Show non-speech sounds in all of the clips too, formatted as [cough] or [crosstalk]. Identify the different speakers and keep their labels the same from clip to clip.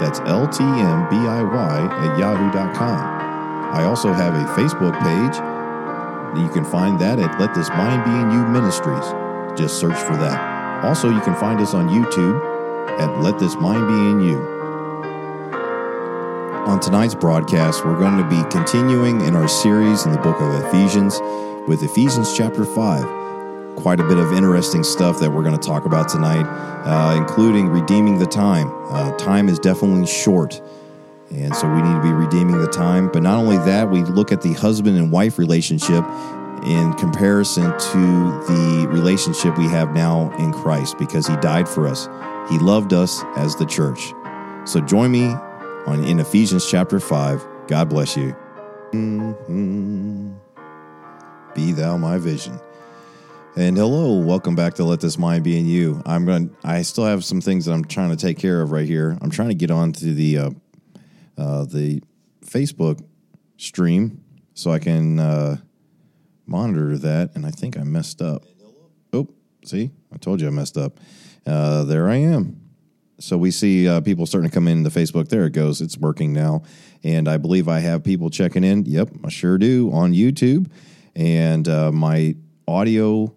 Speaker 1: That's ltmbiy at yahoo.com. I also have a Facebook page. You can find that at Let This Mind Be in You Ministries. Just search for that. Also, you can find us on YouTube at Let This Mind Be in You. On tonight's broadcast, we're going to be continuing in our series in the book of Ephesians with Ephesians chapter 5 quite a bit of interesting stuff that we're going to talk about tonight, uh, including redeeming the time. Uh, time is definitely short, and so we need to be redeeming the time. But not only that, we look at the husband and wife relationship in comparison to the relationship we have now in Christ because he died for us. He loved us as the church. So join me on in Ephesians chapter 5. God bless you. Mm-hmm. Be thou my vision. And hello, welcome back to Let This Mind Be in You. I'm going. To, I still have some things that I'm trying to take care of right here. I'm trying to get onto the uh, uh, the Facebook stream so I can uh, monitor that. And I think I messed up. Oh, see, I told you I messed up. Uh, there I am. So we see uh, people starting to come into Facebook. There it goes. It's working now, and I believe I have people checking in. Yep, I sure do on YouTube, and uh, my audio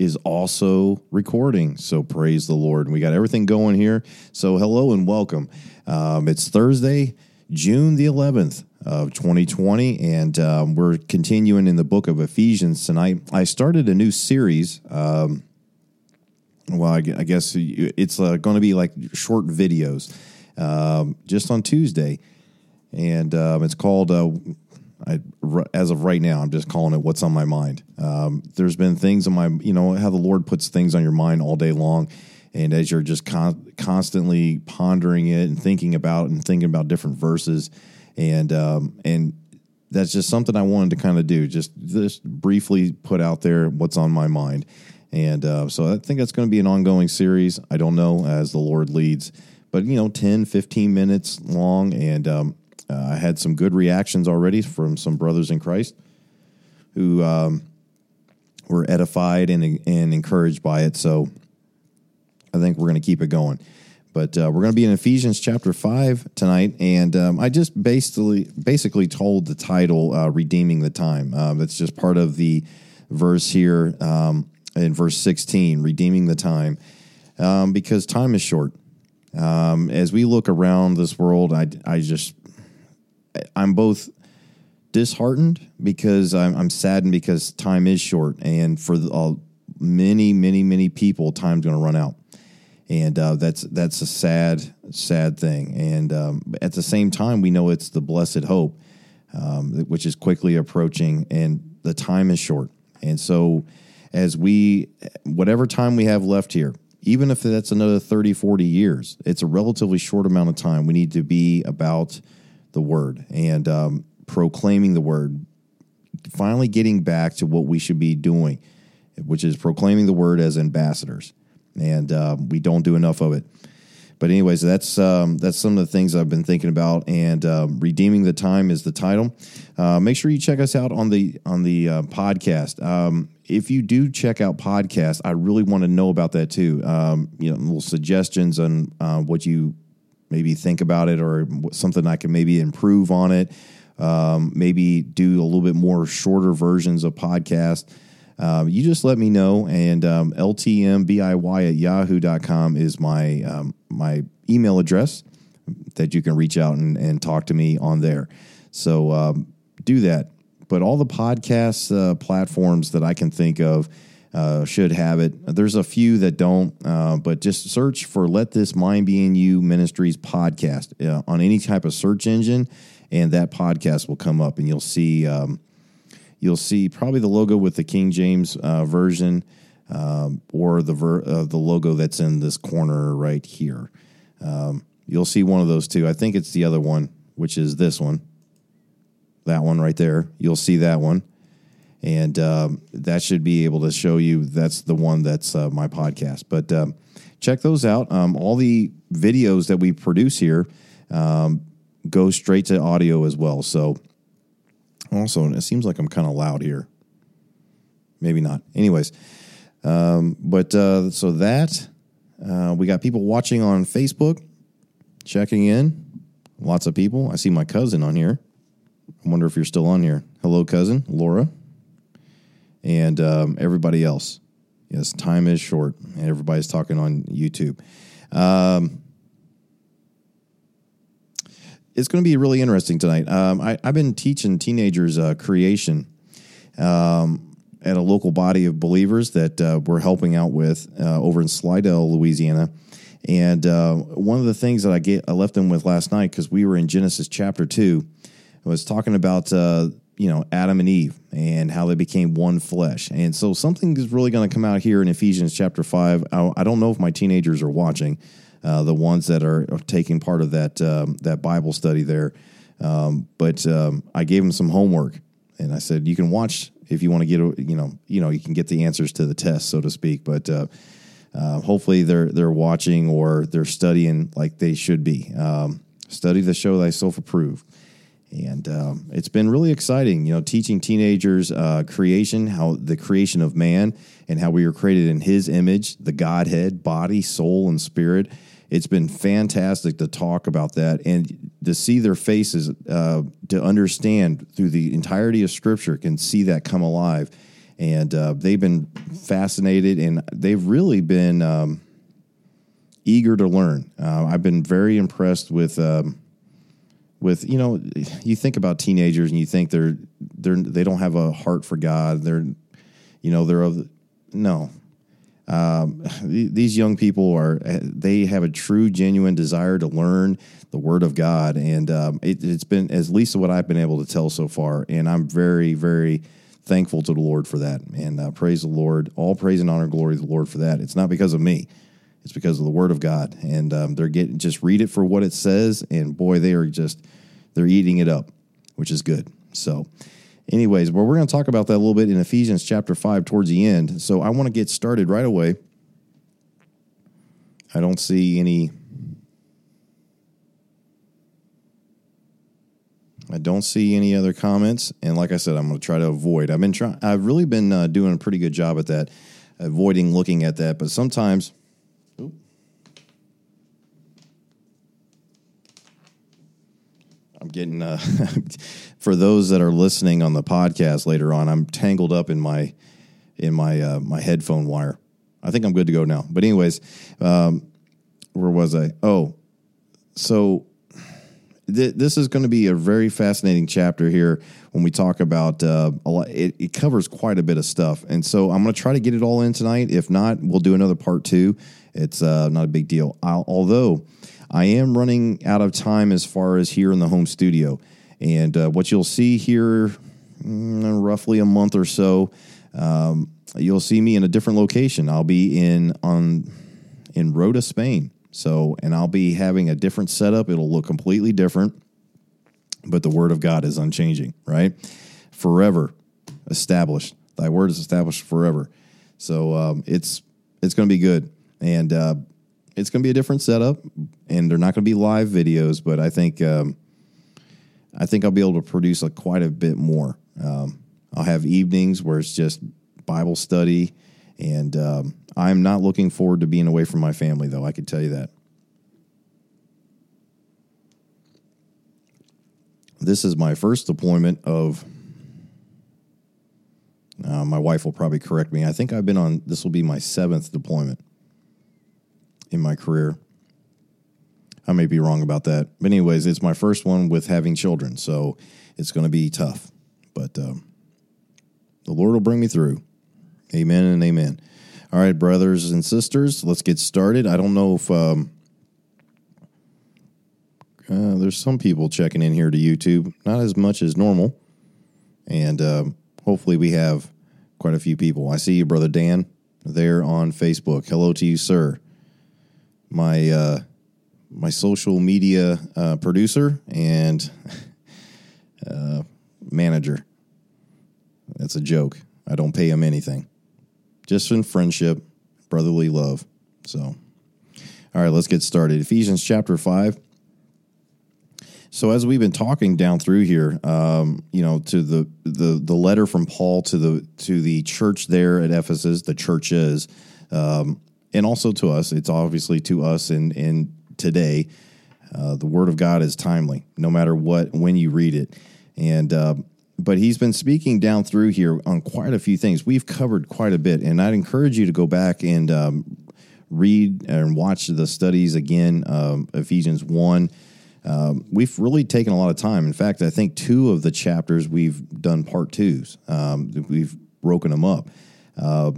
Speaker 1: is also recording. So praise the Lord. We got everything going here. So hello and welcome. Um, it's Thursday, June the 11th of 2020, and um, we're continuing in the book of Ephesians tonight. I started a new series. Um, well, I, guess it's uh, going to be like short videos um, just on Tuesday. And um, it's called uh, I, as of right now, I'm just calling it what's on my mind. Um, there's been things in my, you know, how the Lord puts things on your mind all day long. And as you're just con- constantly pondering it and thinking about and thinking about different verses, and um, and that's just something I wanted to kind of do, just just briefly put out there what's on my mind. And uh, so I think that's going to be an ongoing series. I don't know as the Lord leads, but you know, 10, 15 minutes long. And um, I had some good reactions already from some brothers in Christ who um, were edified and, and encouraged by it. So I think we're going to keep it going. But uh, we're going to be in Ephesians chapter five tonight, and um, I just basically basically told the title uh, "Redeeming the Time." Uh, that's just part of the verse here um, in verse sixteen, "Redeeming the Time," um, because time is short. Um, as we look around this world, I, I just I'm both disheartened because I'm, I'm saddened because time is short, and for uh, many, many, many people, time's going to run out, and uh, that's that's a sad, sad thing. And um, at the same time, we know it's the blessed hope, um, which is quickly approaching, and the time is short. And so, as we, whatever time we have left here, even if that's another 30, 40 years, it's a relatively short amount of time. We need to be about the word and um, proclaiming the word, finally getting back to what we should be doing, which is proclaiming the word as ambassadors. And uh, we don't do enough of it. But anyways, that's um, that's some of the things I've been thinking about, and um, redeeming the time is the title. Uh, make sure you check us out on the on the uh, podcast. Um, if you do check out podcast, I really want to know about that too. Um, you know, little suggestions on uh, what you maybe think about it or something I can maybe improve on it. Um, maybe do a little bit more shorter versions of podcast. Um, you just let me know. And um, ltmbiy at yahoo.com is my, um, my email address that you can reach out and, and talk to me on there. So um, do that. But all the podcast uh, platforms that I can think of, uh, should have it. There's a few that don't, uh, but just search for Let This Mind Be in You Ministries podcast uh, on any type of search engine, and that podcast will come up, and you'll see. Um, you'll see probably the logo with the King James uh, version, um, or the ver- uh, the logo that's in this corner right here. Um, you'll see one of those two. I think it's the other one which is this one, that one right there. You'll see that one. And um, that should be able to show you that's the one that's uh, my podcast. But um, check those out. Um, all the videos that we produce here um, go straight to audio as well. So, also, it seems like I'm kind of loud here. Maybe not. Anyways, um, but uh, so that uh, we got people watching on Facebook, checking in. Lots of people. I see my cousin on here. I wonder if you're still on here. Hello, cousin Laura, and um, everybody else. Yes, time is short, and everybody's talking on YouTube. Um, it's going to be really interesting tonight. Um, I, have been teaching teenagers uh, creation um, at a local body of believers that uh, we're helping out with uh, over in Slidell, Louisiana. And uh, one of the things that I get, I left them with last night because we were in Genesis chapter two, I was talking about uh, you know Adam and Eve and how they became one flesh. And so something is really going to come out here in Ephesians chapter five. I, I don't know if my teenagers are watching uh, the ones that are taking part of that um, that Bible study there. Um, but um, I gave them some homework, and I said you can watch if you want to get you know you know you can get the answers to the test, so to speak. But uh, uh, hopefully they're they're watching or they're studying like they should be. Um, study the show thyself approved. And um, it's been really exciting, you know, teaching teenagers uh, creation, how the creation of man, and how we were created in His image, the Godhead, body, soul, and spirit it's been fantastic to talk about that and to see their faces, uh, to understand through the entirety of Scripture, can see that come alive. And uh, they've been fascinated and they've really been um, eager to learn. Uh, I've been very impressed with. Um, with you know, you think about teenagers and you think they're they're they don't have a heart for God. They're, you know, they're of no, um, these young people are they have a true genuine desire to learn the word of god. And um, it, has been at least what i've been able to tell so far. And i'm very very thankful to the lord for that. And uh, praise the lord. All praise and honor glory to the lord for that. It's not because of me it's because of the word of god and um, they're getting just read it for what it says and boy they are just they're eating it up which is good so Anyways, well, we're going to talk about that a little bit in Ephesians chapter 5 towards the end. So I want to get started right away. I don't see any. I don't see any other comments, and like I said, I'm going to try to avoid. I've been trying. I've really been uh, doing a pretty good job at that, avoiding looking at that. But sometimes, getting uh, [laughs] for those that are listening on the podcast later on. I'm tangled up in my in my uh, my headphone wire. I think I'm good to go now. But anyways, um, where was I? Oh, so th- this is going to be a very fascinating chapter here when we talk about uh, a lot. It, it covers quite a bit of stuff, and so I'm going to try to get it all in tonight. If not, we'll do another part two. It's uh, not a big deal. I'll, although I am running out of time as far as here in the home studio. And uh, what you'll see here, mm, roughly a month or so, um, you'll see me in a different location. I'll be in on in Rota, Spain. So, and I'll be having a different setup. It'll look completely different, but the word of God is unchanging, right? Forever established. Thy word is established forever. So um, it's it's going to be good. And uh, it's going to be a different setup, and they're not going to be live videos. But I think um, I think I'll be able to produce a, quite a bit more. Um, I'll have evenings where it's just Bible study, and um, I'm not looking forward to being away from my family, though. I can tell you that. This is my first deployment of. Uh, my wife will probably correct me. I think I've been on. This will be my seventh deployment in my career. I may be wrong about that. But, anyways, it's my first one with having children. So it's going to be tough. But um, the Lord will bring me through. Amen and amen. All right, brothers and sisters, let's get started. I don't know if um, uh, there's some people checking in here to YouTube, not as much as normal. And um, hopefully, we have quite a few people. I see you, Brother Dan, there on Facebook. Hello to you, sir my uh, my social media uh, producer and [laughs] uh, manager. That's a joke. I don't pay him anything, just in friendship, brotherly love. So, all right, let's get started. Ephesians chapter 5. So as we've been talking down through here, um, you know, to the, the the letter from Paul to the to the church there at Ephesus, the churches, um, and also to us. It's obviously to us in in today. Uh, the Word of God is timely, no matter what when you read it, and uh, but he's been speaking down through here on quite a few things. We've covered quite a bit, and I'd encourage you to go back and um, read and watch the studies again. Um, Ephesians one um, we've really taken a lot of time. In fact, I think two of the chapters we've done part twos. Um, we've broken them up. Uh,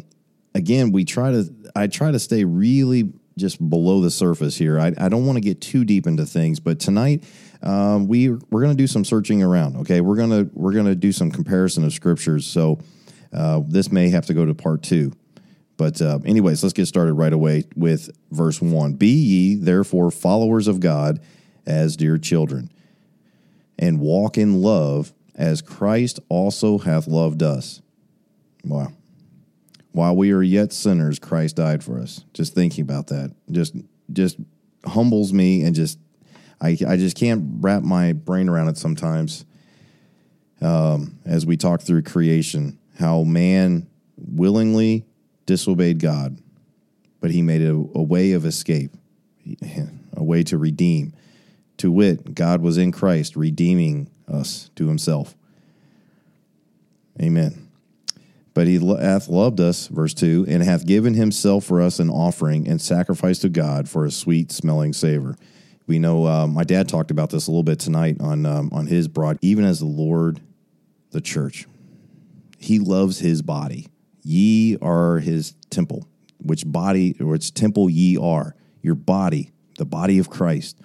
Speaker 1: again, we try to. I try to stay really just below the surface here. I, I don't want to get too deep into things, but tonight um, we we're going to do some searching around. Okay, we're gonna we're gonna do some comparison of scriptures. So uh, this may have to go to part two. But uh, anyways, let's get started right away with verse one. Be ye therefore followers of God as dear children, and walk in love as Christ also hath loved us. Wow. While we are yet sinners, Christ died for us. Just thinking about that just just humbles me and just I, I just can't wrap my brain around it sometimes. Um, as we talk through creation, how man willingly disobeyed God, but he made a, a way of escape, [laughs] a way to redeem. To wit, God was in Christ redeeming us to himself. Amen. But he hath loved us, verse 2, and hath given himself for us an offering and sacrifice to God for a sweet smelling savor. We know uh, my dad talked about this a little bit tonight on, um, on his broad, even as the Lord, the church. He loves his body. Ye are his temple, which body, which temple ye are. Your body, the body of Christ.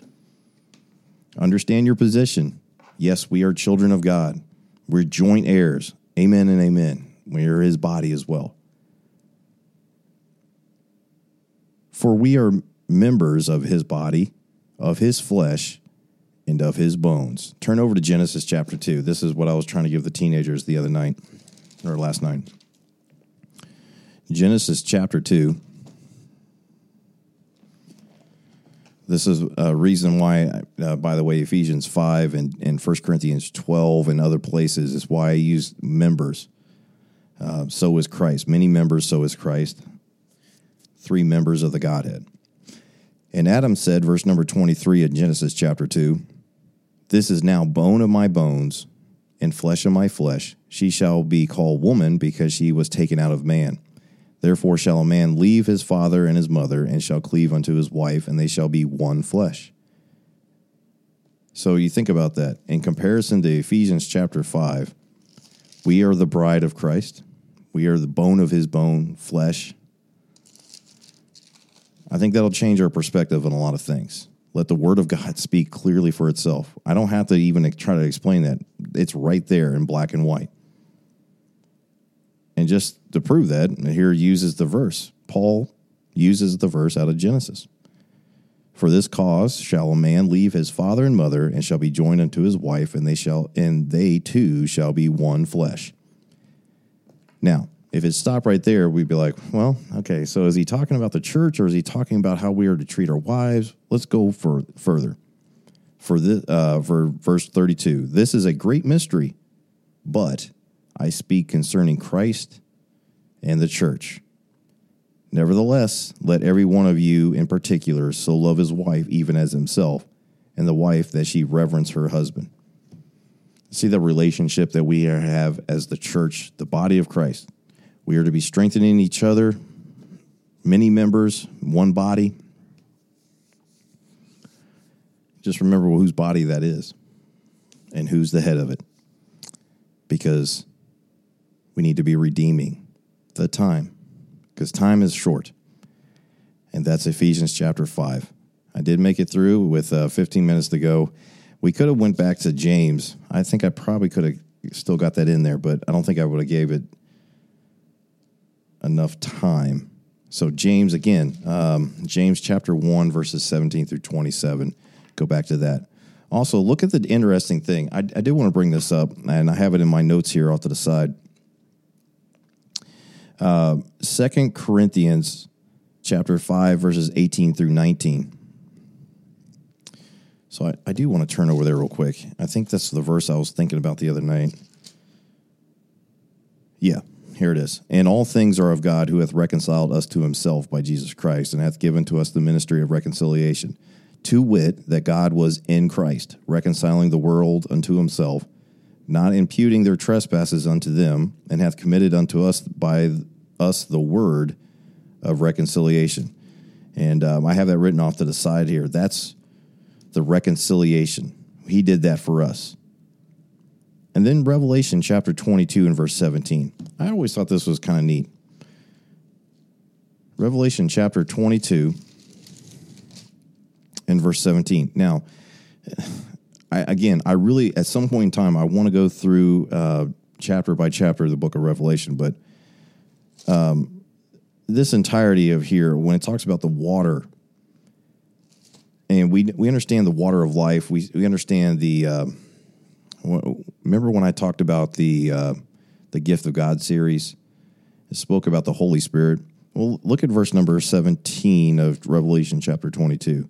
Speaker 1: Understand your position. Yes, we are children of God. We're joint heirs. Amen and amen. We are his body as well. For we are members of his body, of his flesh, and of his bones. Turn over to Genesis chapter 2. This is what I was trying to give the teenagers the other night, or last night. Genesis chapter 2. This is a reason why, uh, by the way, Ephesians 5 and, and 1 Corinthians 12 and other places is why I use members. Uh, so is Christ. Many members, so is Christ. Three members of the Godhead. And Adam said, verse number 23 in Genesis chapter 2 This is now bone of my bones and flesh of my flesh. She shall be called woman because she was taken out of man. Therefore shall a man leave his father and his mother, and shall cleave unto his wife, and they shall be one flesh. So you think about that. In comparison to Ephesians chapter 5, we are the bride of Christ. We are the bone of his bone, flesh. I think that'll change our perspective on a lot of things. Let the word of God [laughs] speak clearly for itself. I don't have to even try to explain that. It's right there in black and white. And just to prove that, here uses the verse. Paul uses the verse out of Genesis. For this cause shall a man leave his father and mother and shall be joined unto his wife and they shall and they two shall be one flesh. Now, if it stopped right there, we'd be like, well, okay, so is he talking about the church or is he talking about how we are to treat our wives? Let's go for further. For this, uh, for verse 32, this is a great mystery, but I speak concerning Christ and the church. Nevertheless, let every one of you in particular so love his wife even as himself, and the wife that she reverence her husband. See the relationship that we have as the church, the body of Christ. We are to be strengthening each other, many members, one body. Just remember whose body that is and who's the head of it. Because we need to be redeeming the time because time is short. And that's Ephesians chapter 5. I did make it through with uh, 15 minutes to go. We could have went back to James. I think I probably could have still got that in there, but I don't think I would have gave it enough time. So, James, again, um, James chapter 1, verses 17 through 27. Go back to that. Also, look at the interesting thing. I, I did want to bring this up, and I have it in my notes here off to the side. Uh, Second Corinthians chapter 5, verses 18 through 19. So I, I do want to turn over there real quick. I think that's the verse I was thinking about the other night. Yeah, here it is. And all things are of God who hath reconciled us to himself by Jesus Christ and hath given to us the ministry of reconciliation. To wit, that God was in Christ, reconciling the world unto himself, not imputing their trespasses unto them, and hath committed unto us by us the word of reconciliation. And um, I have that written off to the side here. That's the reconciliation. He did that for us. And then Revelation chapter 22 and verse 17. I always thought this was kind of neat. Revelation chapter 22 and verse 17. Now, I, again, I really, at some point in time, I want to go through uh, chapter by chapter of the book of Revelation, but um, this entirety of here, when it talks about the water, and we we understand the water of life, we we understand the. Uh, remember when I talked about the uh, the gift of God series? It spoke about the Holy Spirit. Well, look at verse number seventeen of Revelation chapter twenty two,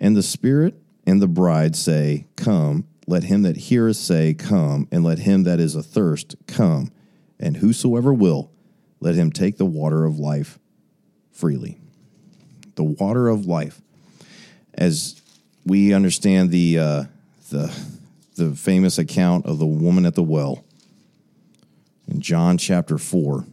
Speaker 1: and the Spirit and the bride say, "Come." Let him that heareth say, Come, and let him that is athirst come, and whosoever will, let him take the water of life freely. The water of life. As we understand the uh, the the famous account of the woman at the well in John chapter four.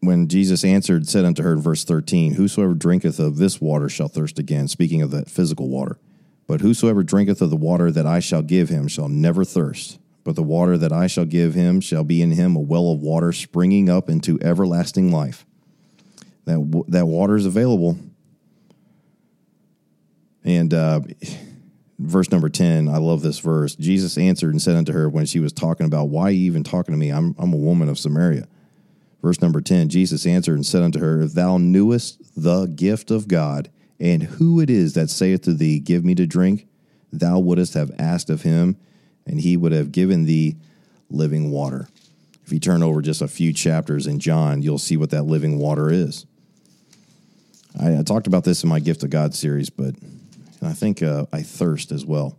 Speaker 1: When Jesus answered, said unto her in verse 13, Whosoever drinketh of this water shall thirst again, speaking of that physical water. But whosoever drinketh of the water that I shall give him shall never thirst. But the water that I shall give him shall be in him a well of water springing up into everlasting life. That that water is available. And uh, verse number ten, I love this verse. Jesus answered and said unto her when she was talking about why are you even talking to me? I'm I'm a woman of Samaria. Verse number ten, Jesus answered and said unto her, If thou knewest the gift of God and who it is that saith to thee, Give me to drink, thou wouldst have asked of him, and he would have given thee living water. If you turn over just a few chapters in John, you'll see what that living water is. I, I talked about this in my Gift of God series, but I think uh, I thirst as well.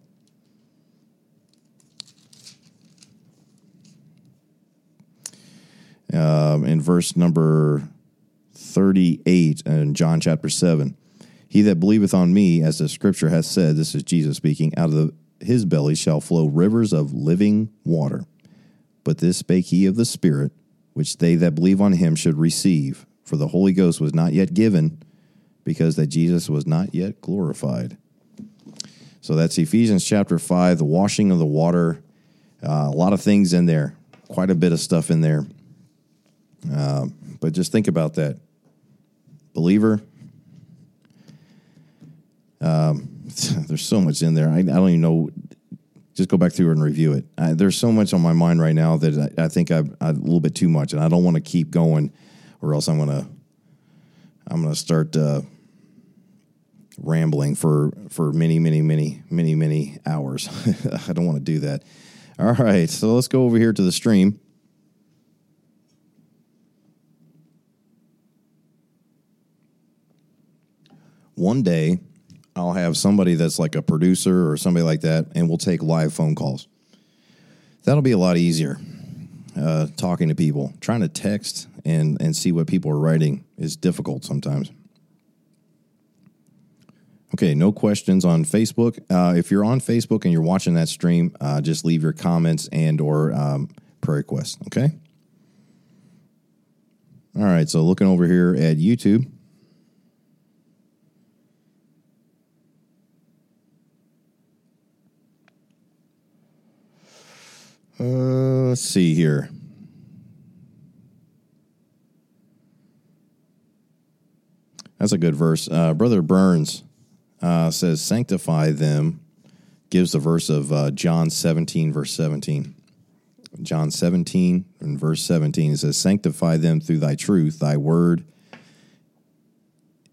Speaker 1: Um, in verse number 38 in John chapter 7. He that believeth on me, as the scripture hath said, this is Jesus speaking, out of the, his belly shall flow rivers of living water. But this spake he of the Spirit, which they that believe on him should receive. For the Holy Ghost was not yet given, because that Jesus was not yet glorified. So that's Ephesians chapter 5, the washing of the water. Uh, a lot of things in there, quite a bit of stuff in there. Uh, but just think about that. Believer, um, [sighs] there's so much in there. I, I, don't even know. Just go back through and review it. I, there's so much on my mind right now that I, I think I've, a little bit too much, and I don't want to keep going, or else I'm gonna I'm gonna start uh, rambling for for many, many, many, many, many hours. [laughs] I don't want to do that. All right, so let's go over here to the stream. One day, I'll have somebody that's like a producer or somebody like that, and we'll take live phone calls. That'll be a lot easier. Uh, talking to people, trying to text and and see what people are writing is difficult sometimes. Okay, no questions on Facebook. Uh, if you're on Facebook and you're watching that stream, uh, just leave your comments and or um, prayer requests. Okay. All right. So looking over here at YouTube. Uh, let's see here. That's a good verse. Uh, Brother Burns uh, says, Sanctify them gives the verse of uh, John 17, verse 17. John 17 and verse 17 it says, Sanctify them through thy truth, thy word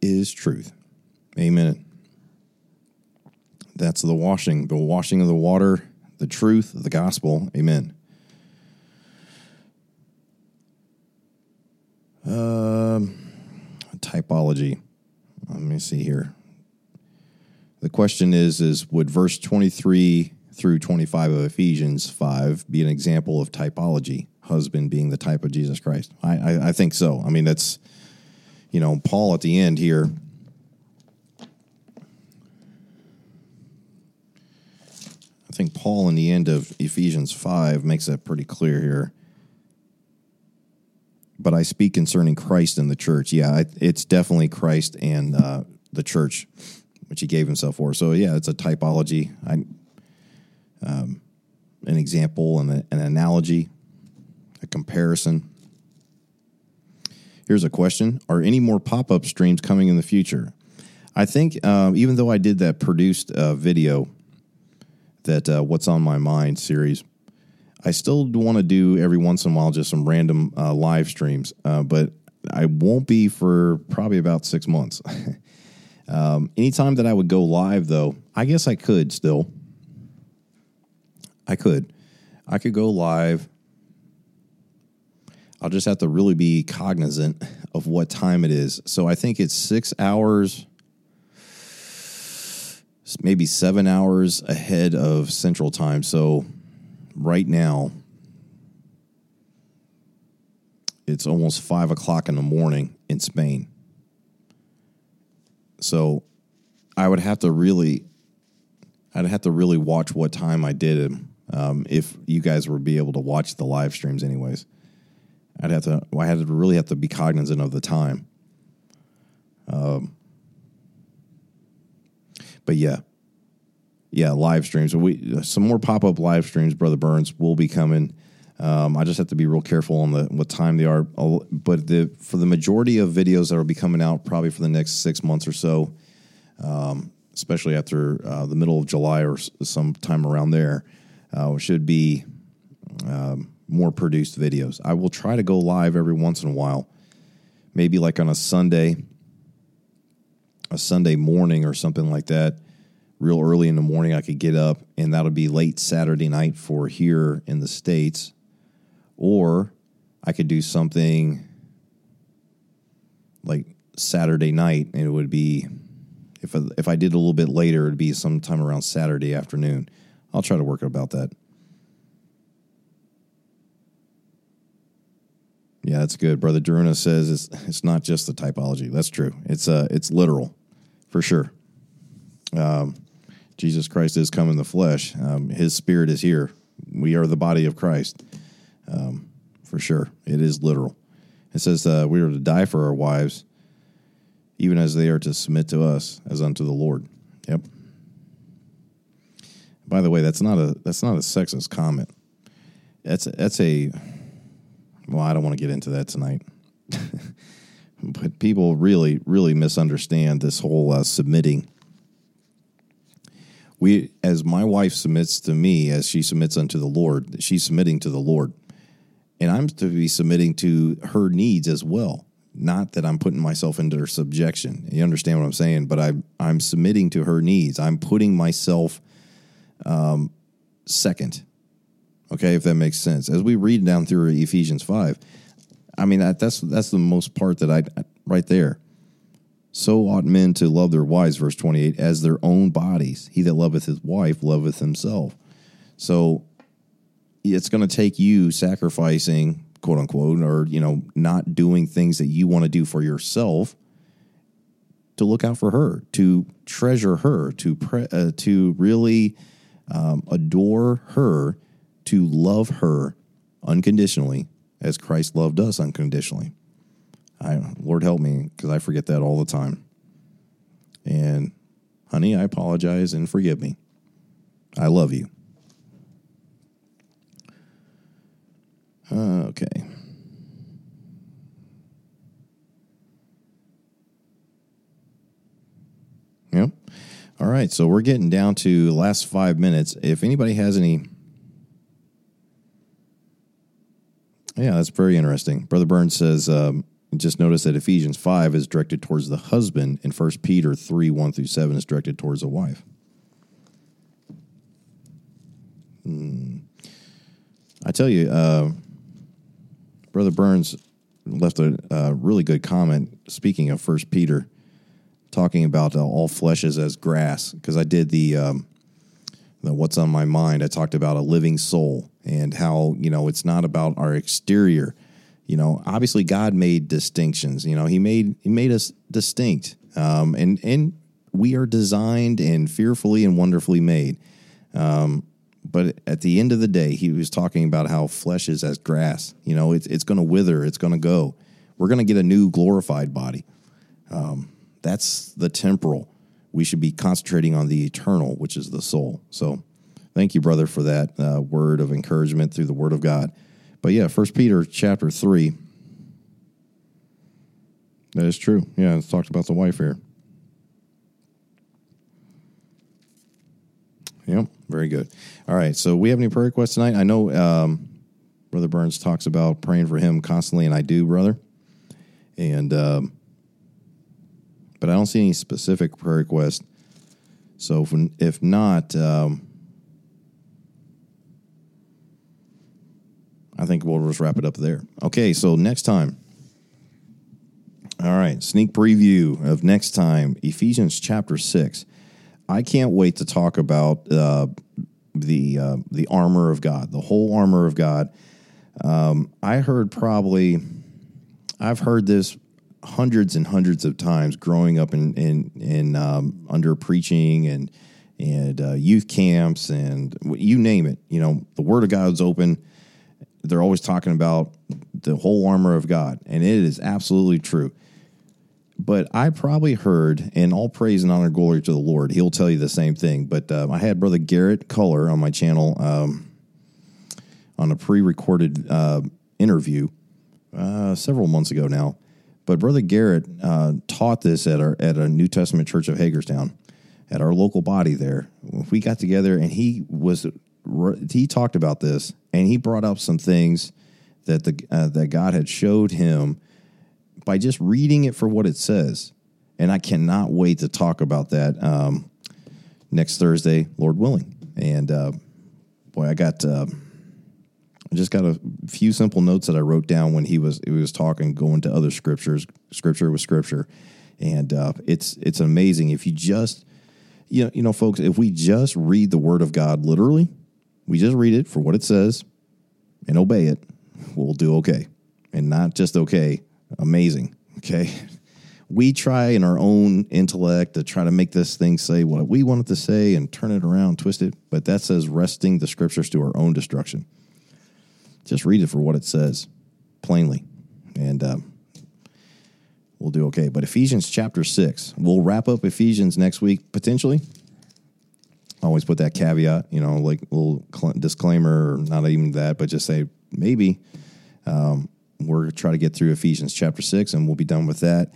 Speaker 1: is truth. Amen. That's the washing, the washing of the water, the truth, the gospel. Amen. Um, typology. Let me see here. The question is: Is would verse twenty three through twenty five of Ephesians five be an example of typology? Husband being the type of Jesus Christ. I, I, I think so. I mean, that's you know Paul at the end here. I think Paul in the end of Ephesians five makes that pretty clear here but I speak concerning Christ and the church. Yeah, it's definitely Christ and uh, the church, which he gave himself for. So yeah, it's a typology, I, um, an example, and an analogy, a comparison. Here's a question: Are any more pop-up streams coming in the future? I think um, even though I did that produced uh, video, that uh, "What's on My Mind" series I still want to do every once in a while just some random uh, live streams, uh, but I won't be for probably about six months. [laughs] um, anytime that I would go live, though, I guess I could still. I could. I could go live. I'll just have to really be cognizant of what time it is. So I think it's six hours, maybe seven hours ahead of Central Time. So right now, it's almost five o'clock in the morning in Spain. So I would have to really, I'd have to really watch what time I did it. Um, if you guys would be able to watch the live streams, anyways, I'd have to. I had to really have to be cognizant of the time. Um, but yeah, yeah, live streams. We some more pop up live streams, brother Burns, will be coming. Um, I just have to be real careful on the what time they are. But the for the majority of videos that will be coming out, probably for the next six months or so, um, especially after uh, the middle of July or sometime around there, uh, should be um, more produced videos. I will try to go live every once in a while, maybe like on a Sunday, a Sunday morning or something like that real early in the morning. I could get up, and that'll be late Saturday night for here in the States. Or I could do something like Saturday night, and it would be, if I, if I did a little bit later, it'd be sometime around Saturday afternoon. I'll try to work about that. Yeah, that's good. Brother Daruna says it's it's not just the typology. That's true. It's uh it's literal, for sure. Um, Jesus Christ is come in the flesh. Um, his spirit is here. We are the body of Christ. Um, for sure. It is literal. It says uh, we are to die for our wives, even as they are to submit to us as unto the Lord. Yep. By the way, that's not a that's not a sexist comment. That's a, that's a well, I don't want to get into that tonight. [laughs] but people really really misunderstand this whole uh, submitting we as my wife submits to me as she submits unto the Lord, she's submitting to the Lord. And I'm to be submitting to her needs as well. Not that I'm putting myself into her subjection. You understand what I'm saying? But I'm I'm submitting to her needs. I'm putting myself um, second. Okay, if that makes sense. As we read down through Ephesians five, I mean that, that's that's the most part that I right there. So ought men to love their wives, verse 28, as their own bodies. He that loveth his wife loveth himself. So it's going to take you sacrificing, quote unquote, or, you know, not doing things that you want to do for yourself to look out for her, to treasure her, to, pre- uh, to really um, adore her, to love her unconditionally as Christ loved us unconditionally. I Lord help me because I forget that all the time. And honey, I apologize and forgive me. I love you. Okay. Yep. All right, so we're getting down to the last five minutes. If anybody has any, yeah, that's very interesting. Brother Burns says, um, just notice that Ephesians five is directed towards the husband, and First Peter three one through seven is directed towards the wife. Hmm. I tell you, uh, Brother Burns left a, a really good comment. Speaking of First Peter talking about uh, all flesh is as grass because I did the, um, the what's on my mind. I talked about a living soul and how you know it's not about our exterior. You know, obviously God made distinctions. You know, He made He made us distinct, um, and and we are designed and fearfully and wonderfully made. Um, but at the end of the day, He was talking about how flesh is as grass. You know, it's it's going to wither, it's going to go. We're going to get a new glorified body. Um, that's the temporal. We should be concentrating on the eternal, which is the soul. So, thank you, brother, for that uh, word of encouragement through the Word of God. But yeah, First Peter chapter three. That is true. Yeah, it's talked about the wife here. Yep, very good. All right, so we have any prayer requests tonight? I know um, Brother Burns talks about praying for him constantly, and I do, brother. And um, but I don't see any specific prayer request. So if, if not, um, I think we'll just wrap it up there. Okay, so next time. All right, sneak preview of next time, Ephesians chapter 6. I can't wait to talk about uh, the uh, the armor of God, the whole armor of God. Um, I heard probably, I've heard this hundreds and hundreds of times growing up in in, in um, under preaching and and uh, youth camps and you name it. You know, the Word of God's open. They're always talking about the whole armor of God, and it is absolutely true. But I probably heard, and all praise and honor, glory to the Lord. He'll tell you the same thing. But uh, I had Brother Garrett Culler on my channel um, on a pre-recorded uh, interview uh, several months ago now but Brother Garrett uh, taught this at our at a New Testament church of Hagerstown, at our local body there. We got together and he was he talked about this and he brought up some things that the uh, that God had showed him by just reading it for what it says. And I cannot wait to talk about that um, next Thursday, Lord willing. And uh, boy, I got. Uh, I just got a few simple notes that I wrote down when he was he was talking, going to other scriptures, scripture with scripture, and uh, it's it's amazing if you just you know you know folks if we just read the Word of God literally, we just read it for what it says and obey it, we'll do okay, and not just okay, amazing. Okay, [laughs] we try in our own intellect to try to make this thing say what we want it to say and turn it around, twist it, but that says wresting the scriptures to our own destruction just read it for what it says plainly, and um, we'll do okay. But Ephesians chapter six, we'll wrap up Ephesians next week potentially. Always put that caveat, you know, like a little disclaimer, not even that, but just say maybe. Um, we're try to get through Ephesians chapter six, and we'll be done with that.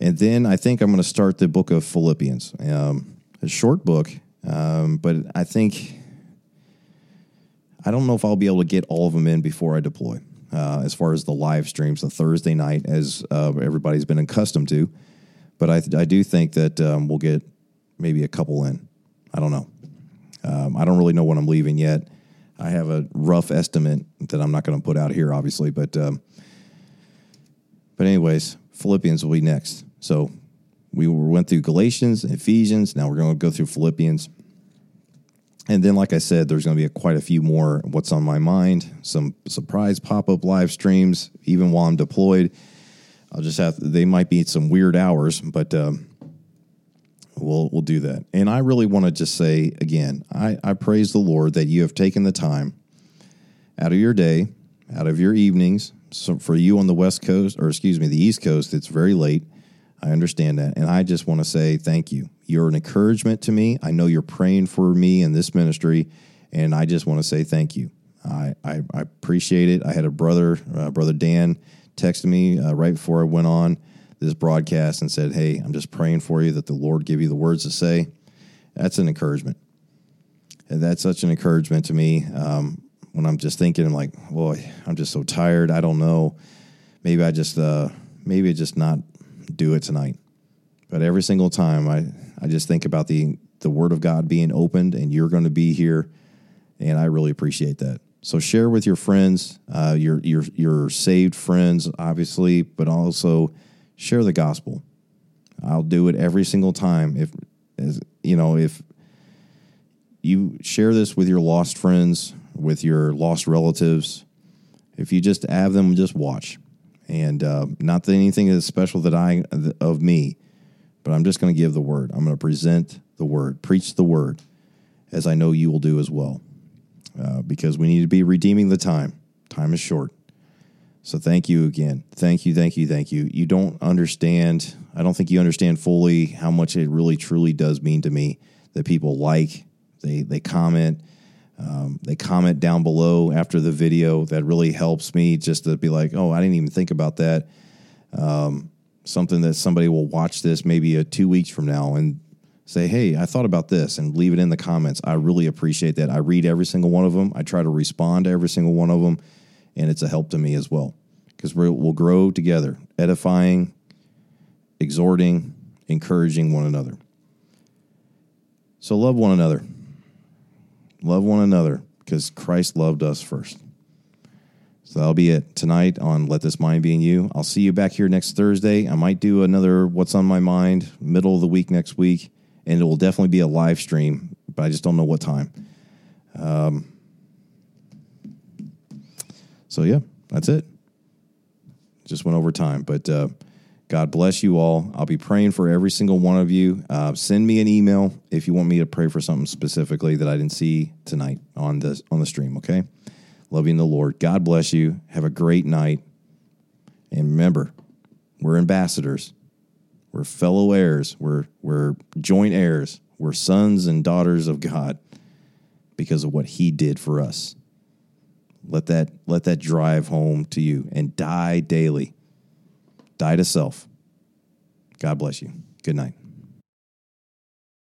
Speaker 1: And then I think I'm going to start the book of Philippians. Um, a short book, um, but I think I don't know if I'll be able to get all of them in before I deploy. Uh, as far as the live streams, the Thursday night, as uh, everybody's been accustomed to, but I, I do think that um, we'll get maybe a couple in. I don't know. Um, I don't really know when I'm leaving yet. I have a rough estimate that I'm not going to put out here, obviously, but um, but anyways, Philippians will be next. So we went through Galatians, Ephesians. Now we're going to go through Philippians. And then, like I said, there's going to be a, quite a few more what's on my mind, some surprise pop up live streams, even while I'm deployed. I'll just have they might be some weird hours, but um, we'll we'll do that. And I really want to just say again, I, I praise the Lord that you have taken the time out of your day, out of your evenings. So for you on the West Coast, or excuse me, the East Coast, it's very late. I understand that, and I just want to say thank you. You're an encouragement to me. I know you're praying for me in this ministry, and I just want to say thank you. I, I, I appreciate it. I had a brother, uh, brother Dan, texted me uh, right before I went on this broadcast and said, "Hey, I'm just praying for you that the Lord give you the words to say." that's an encouragement. And that's such an encouragement to me um, when I'm just thinking, I'm like, boy, I'm just so tired. I don't know. Maybe I just, uh, maybe I just not do it tonight. But every single time, I, I just think about the the Word of God being opened, and you're going to be here, and I really appreciate that. So share with your friends, uh, your your your saved friends, obviously, but also share the gospel. I'll do it every single time. If as you know, if you share this with your lost friends, with your lost relatives, if you just have them just watch, and uh, not that anything is special that I of me, but I'm just going to give the word. I'm going to present the word, preach the word, as I know you will do as well, uh, because we need to be redeeming the time. Time is short. So thank you again. Thank you, thank you, thank you. You don't understand, I don't think you understand fully how much it really truly does mean to me that people like, they they comment, um, they comment down below after the video. That really helps me just to be like, oh, I didn't even think about that. Um, something that somebody will watch this maybe a two weeks from now and say, hey, I thought about this and leave it in the comments. I really appreciate that. I read every single one of them. I try to respond to every single one of them and it's a help to me as well because we'll grow together, edifying, exhorting, encouraging one another. So love one another. Love one another because Christ loved us first. So that'll be it tonight on Let This Mind Be in You. I'll see you back here next Thursday. I might do another What's on My Mind middle of the week next week, and it will definitely be a live stream, but I just don't know what time. Um, so, yeah, that's it. Just went over time. But uh, God bless you all. I'll be praying for every single one of you. Uh, send me an email if you want me to pray for something specifically that I didn't see tonight on the, on the stream, okay? Loving the Lord. God bless you. Have a great night. And remember, we're ambassadors. We're fellow heirs. We're, we're joint heirs. We're sons and daughters of God because of what He did for us. Let that let that drive home to you and die daily. Die to self. God bless you. Good night.